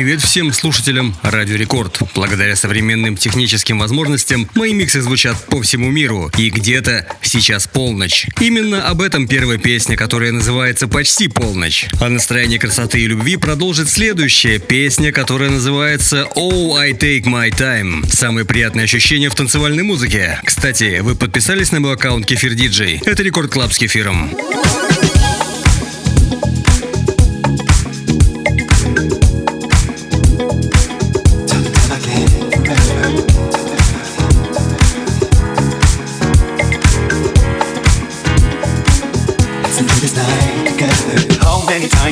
Привет всем слушателям Радио Рекорд. Благодаря современным техническим возможностям мои миксы звучат по всему миру. И где-то сейчас полночь. Именно об этом первая песня, которая называется «Почти полночь». А настроение красоты и любви продолжит следующая песня, которая называется «Oh, I take my time». Самые приятные ощущения в танцевальной музыке. Кстати, вы подписались на мой аккаунт Кефир Диджей? Это Record Club с Кефиром.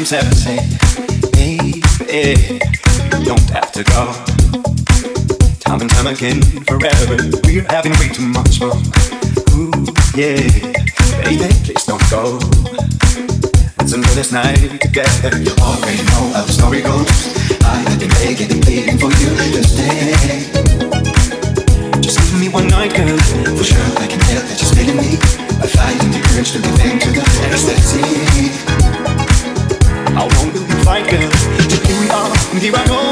Times have I said, hey, don't have to go. Time and time again, forever, we're having way too much fun. Ooh, yeah, baby, please don't go. Let's this night together. You already know how the story goes. I have been begging pleading for you to stay. Just give me one night, girl. For sure, I can tell that you're spilling me. By fighting the urge to give in to the ecstasy. divagó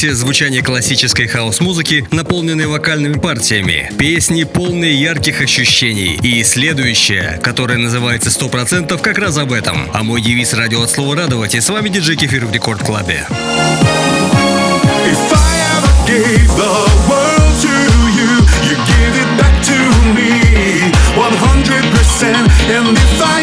миксе звучание классической хаус-музыки, наполненной вокальными партиями, песни, полные ярких ощущений. И следующее, которое называется «100%», как раз об этом. А мой девиз «Радио от слова радовать» и с вами диджей Кефир в Record Club е. And if I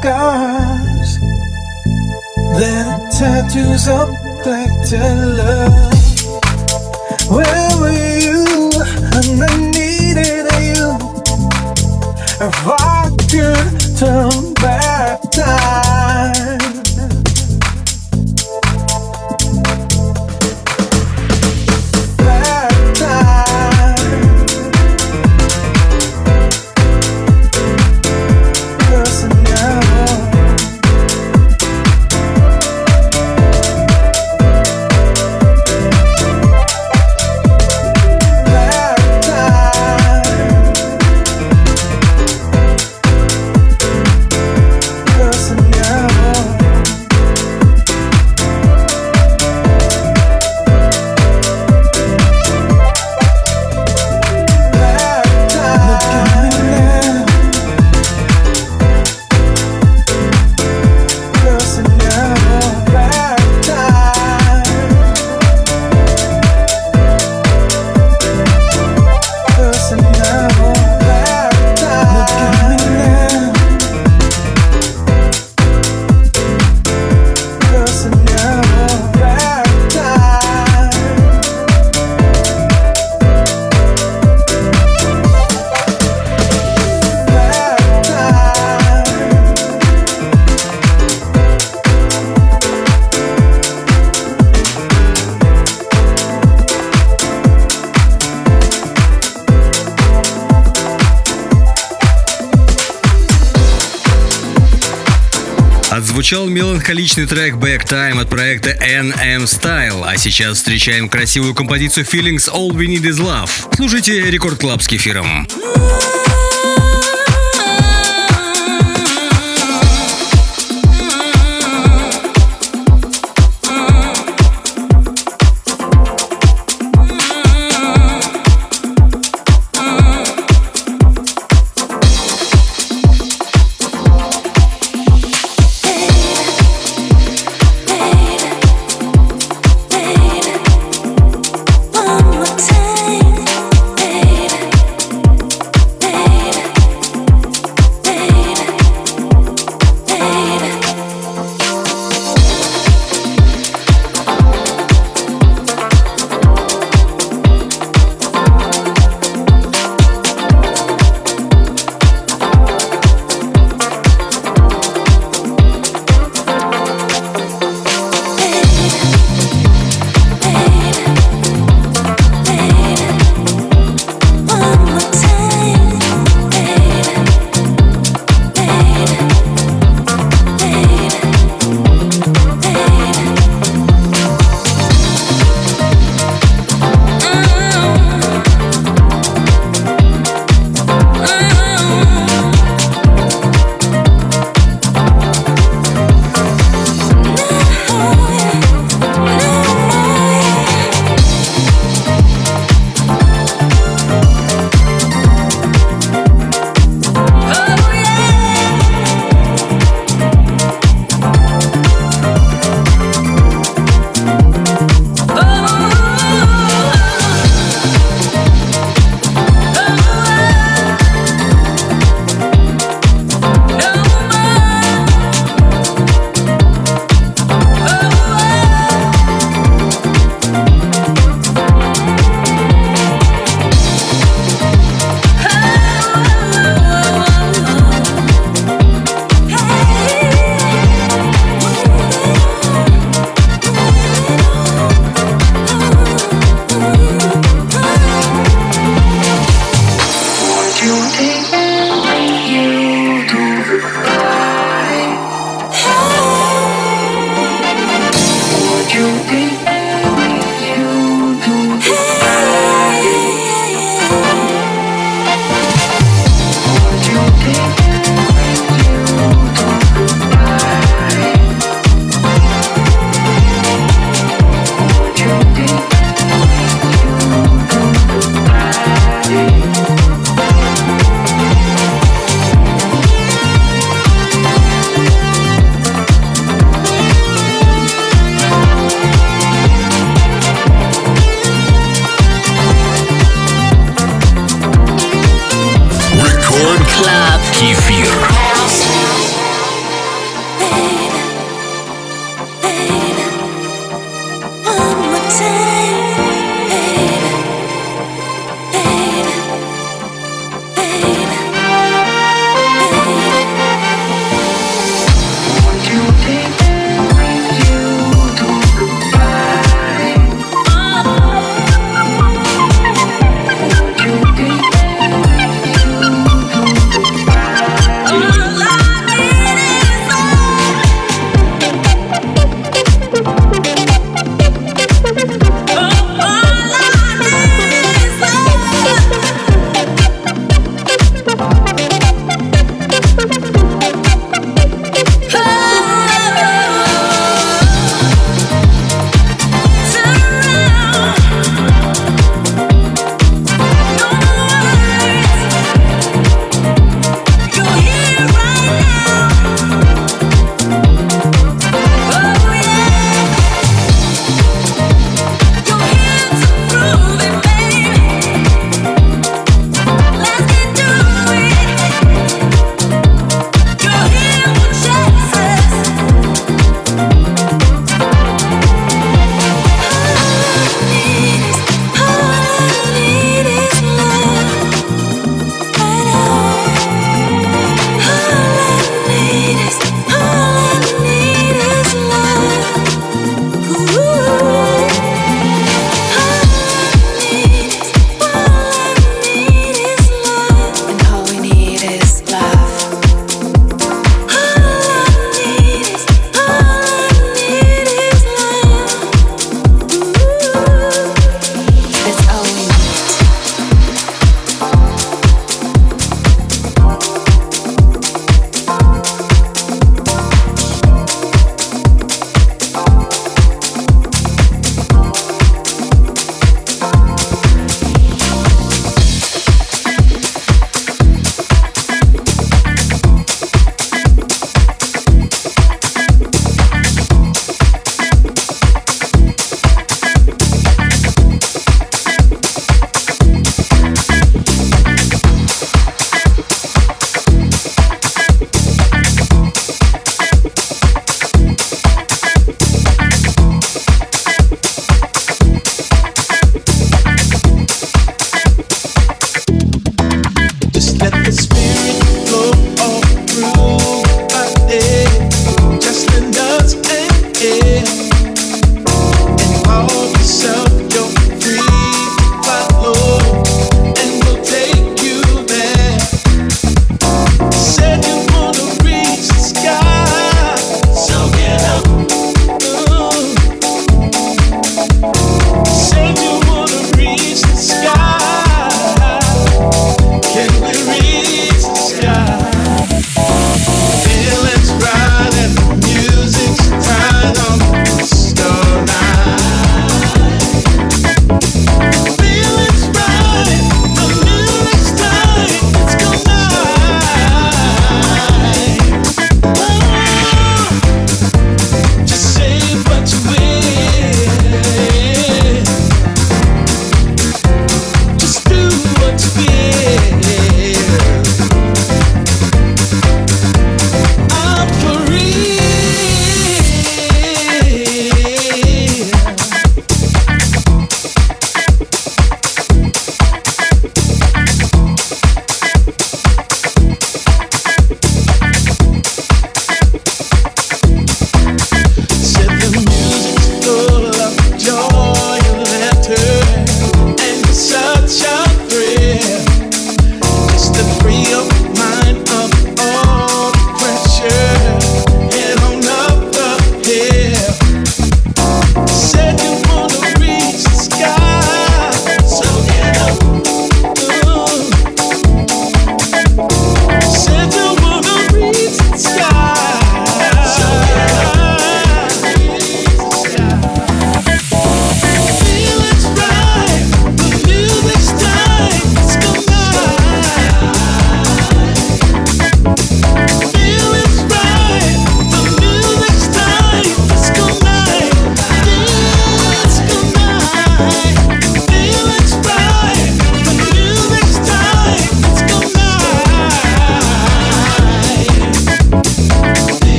scars. Then tattoos of black to love Where were you? When I needed you If I could turn Отзвучал меланхоличный трек Back Time от проекта NM Style, а сейчас встречаем красивую композицию Feelings All We Need Is Love. Слушайте Record Club с кефиром.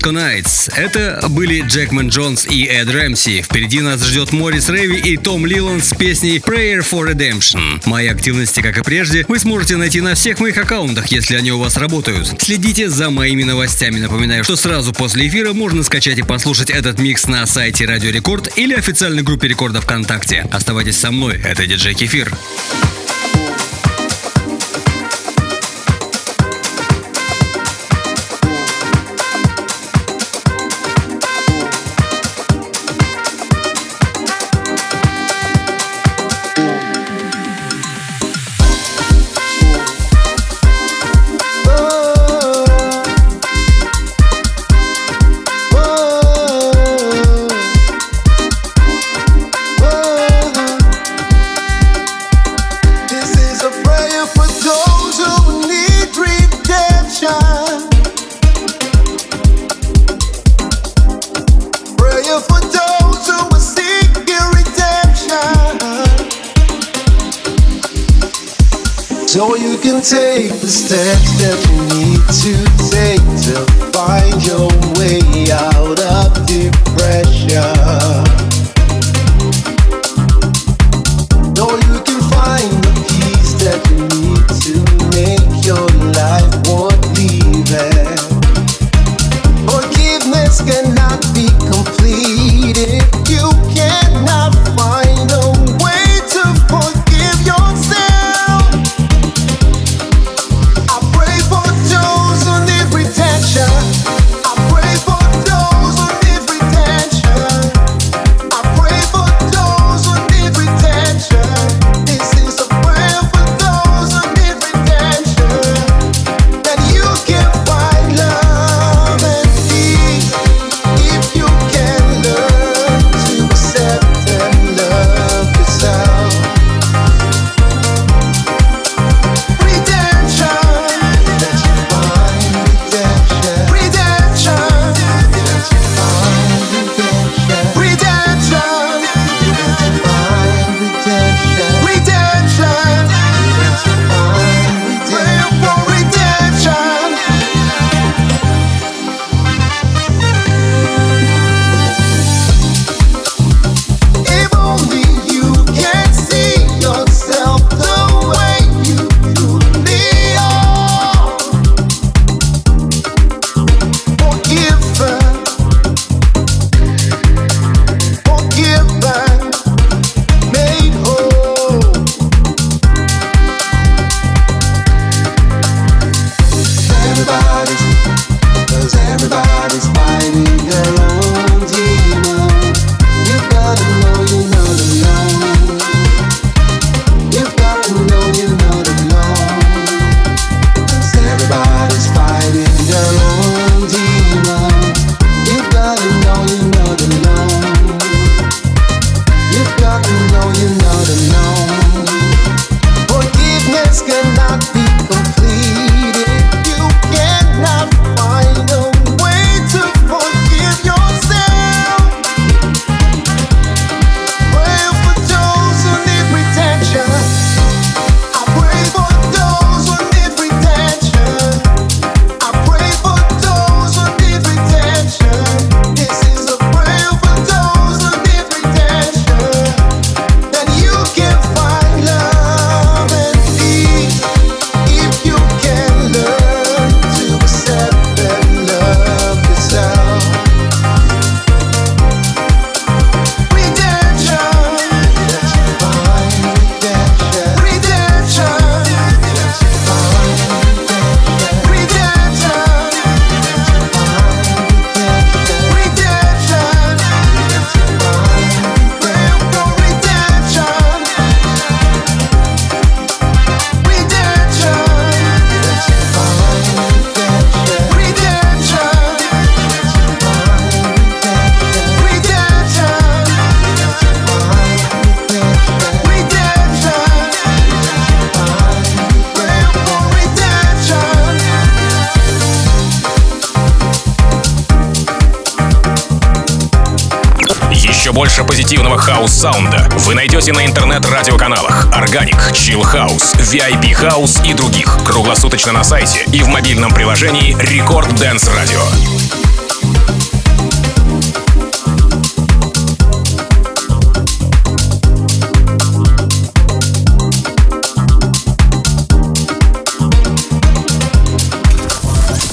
Disco Nights. Это были Джекман Джонс и Эд Рэмси. Впереди нас ждет Морис Рэви и Том Лиланд с песней Prayer for Redemption. Мои активности, как и прежде, вы сможете найти на всех моих аккаунтах, если они у вас работают. Следите за моими новостями. Напоминаю, что сразу после эфира можно скачать и послушать этот микс на сайте Радио Рекорд или официальной группе Рекорда ВКонтакте. Оставайтесь со мной, это диджей Кефир. take VIP House и других круглосуточно на сайте и в мобильном приложении Record Dance Radio.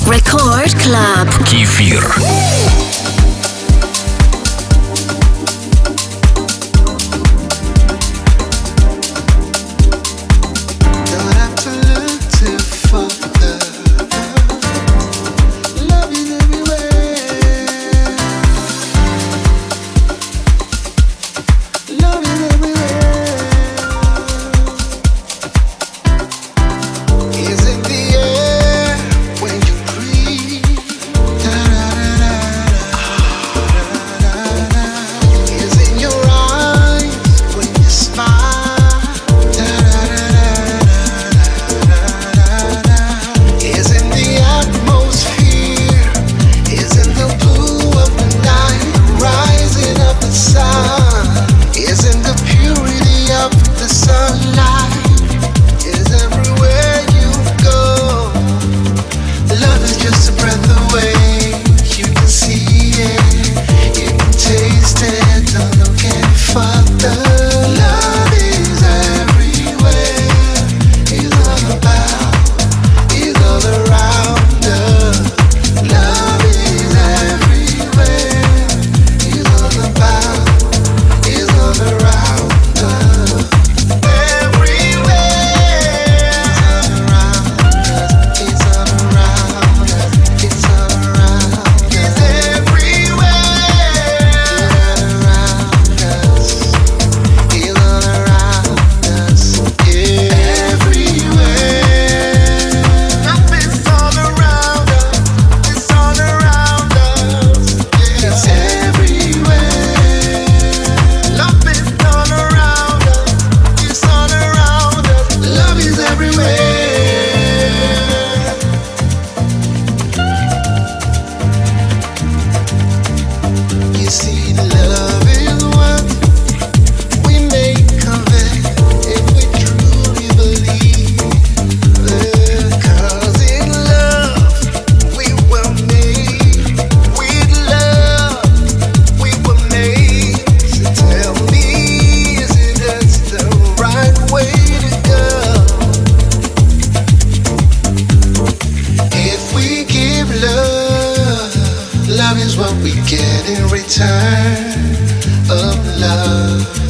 Record Club. Кефир.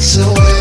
So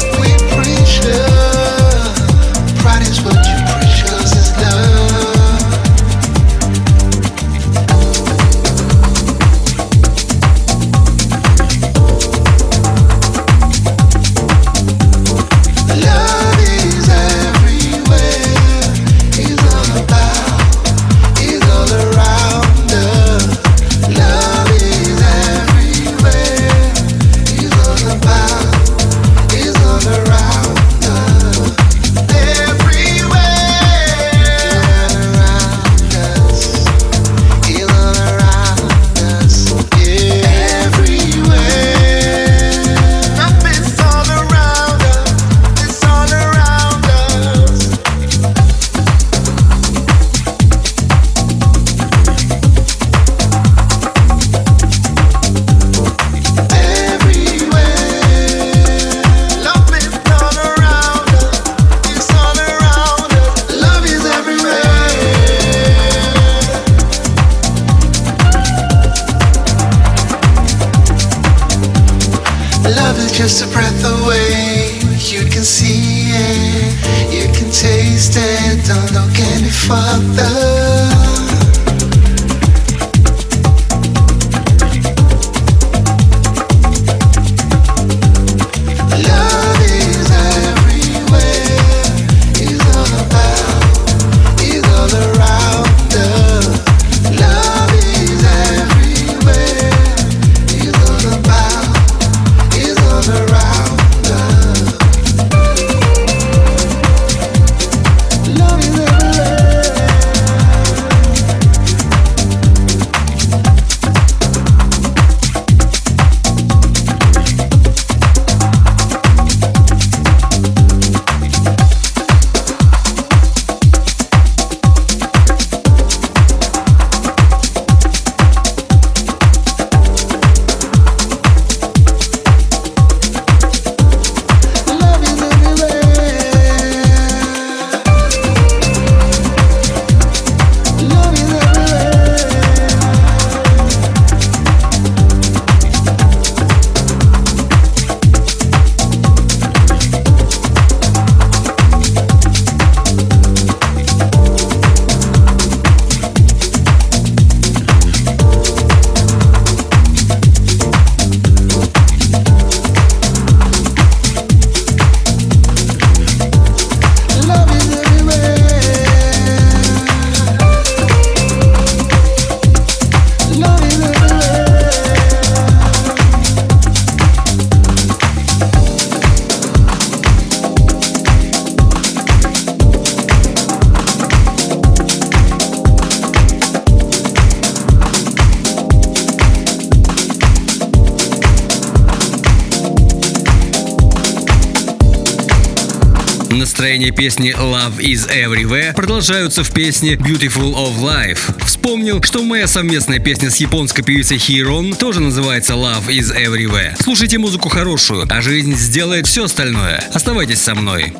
Настроение песни Love is Everywhere продолжаются в песне Beautiful of Life. Вспомнил, что моя совместная песня с японской певицей Хирон тоже называется Love is Everywhere. Слушайте музыку хорошую, а жизнь сделает все остальное. Оставайтесь со мной.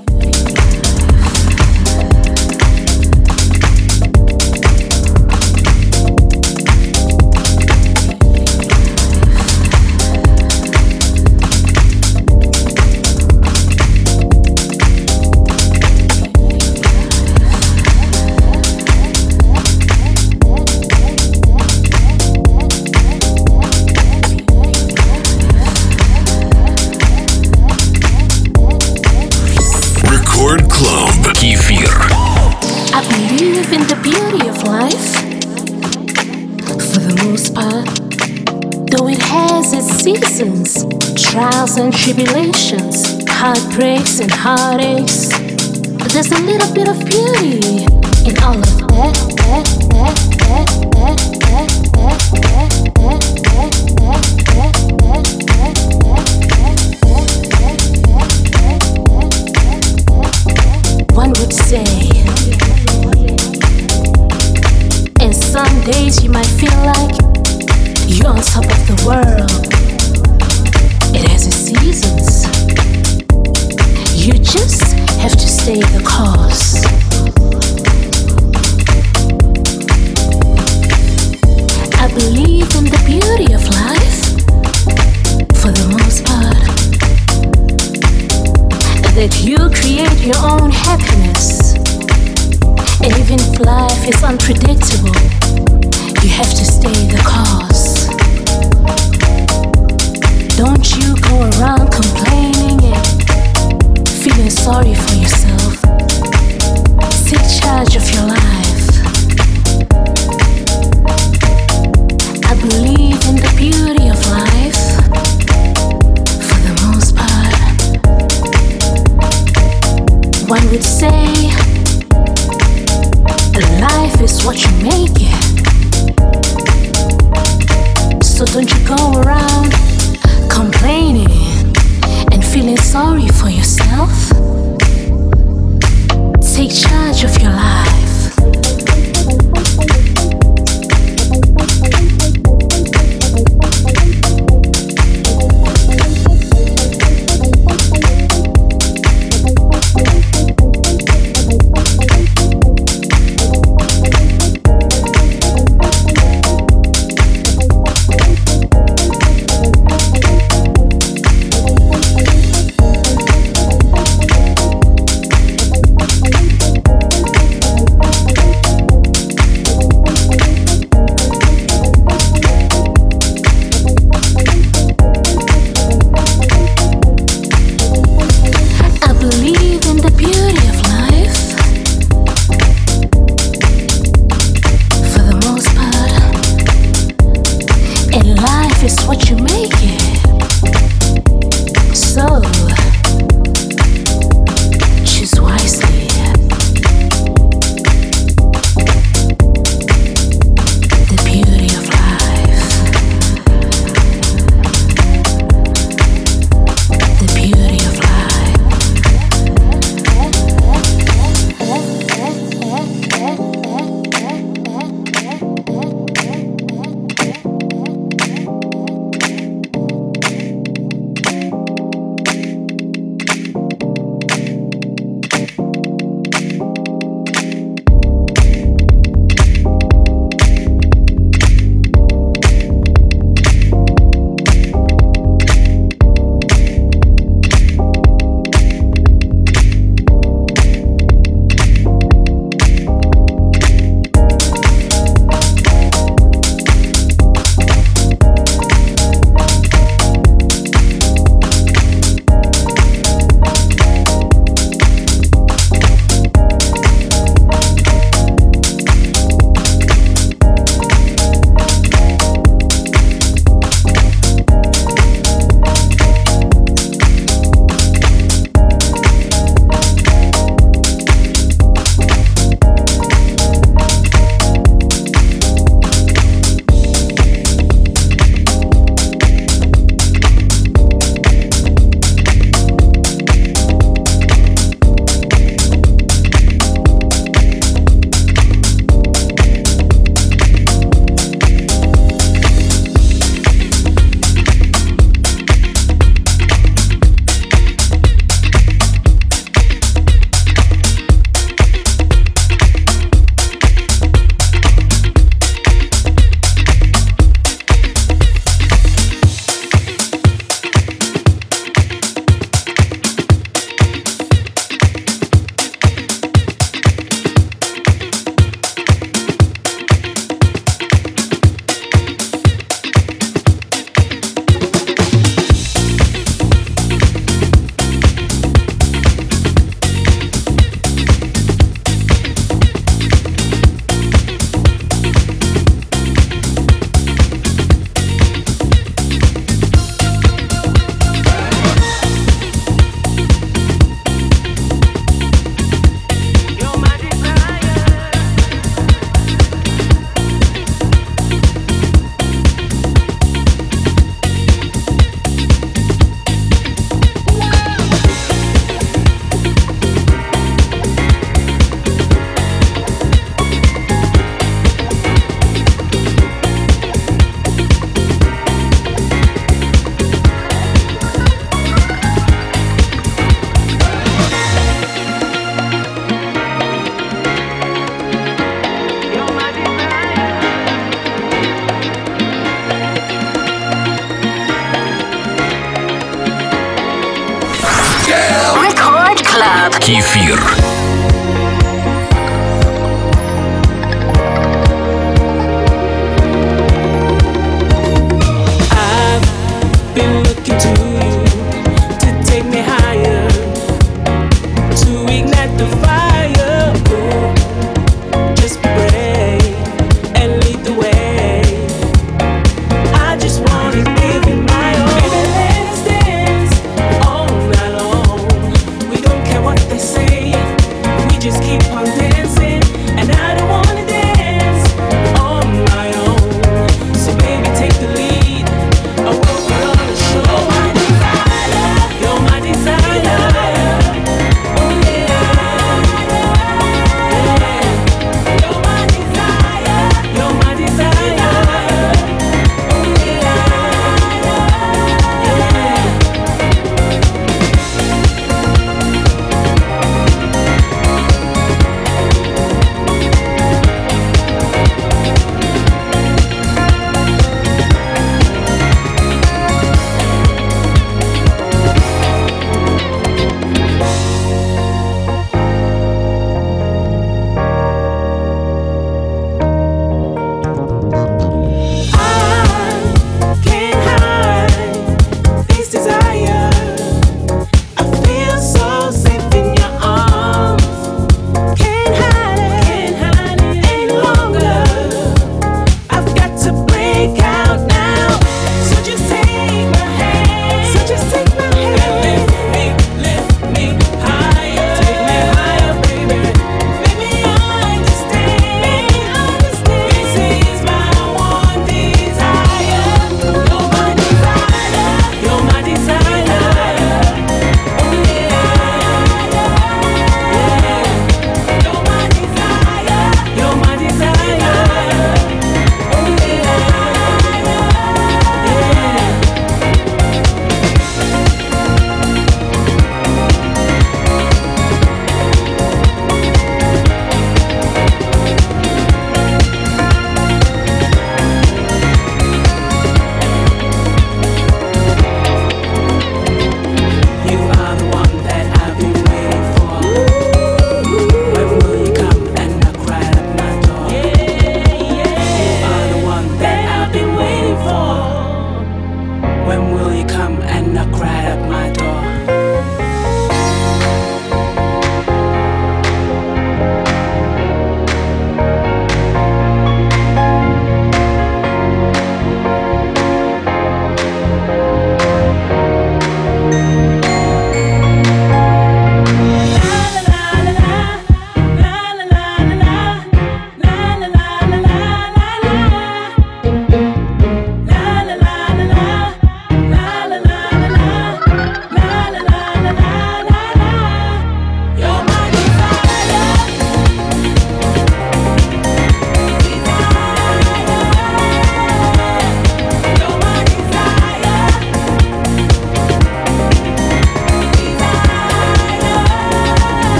Кефир. I believe in the beauty of life. For the most part, though it has its seasons, trials and tribulations, heartbreaks and heartaches. But there's a little bit of beauty in all of that, that, that. Say, and some days you might feel like you're on top of the world. It has its seasons. You just have to stay the course. I believe in the beauty of life for the most part. That you create your own. Life is unpredictable, you have to stay the course. Don't you go around complaining and feeling sorry for yourself. Take charge of your life. I believe in the beauty of life for the most part. One would say, life is what you make it. So don't you go around complaining and feeling sorry for yourself. Take charge of your life.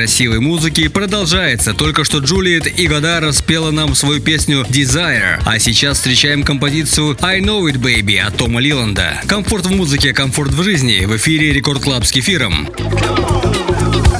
красивой музыки продолжается. Только что Джулиет и Годара спела нам свою песню Desire, а сейчас встречаем композицию I Know It Baby от Тома Лиланда. Комфорт в музыке, комфорт в жизни. В эфире Record Club с кефиром. Come on.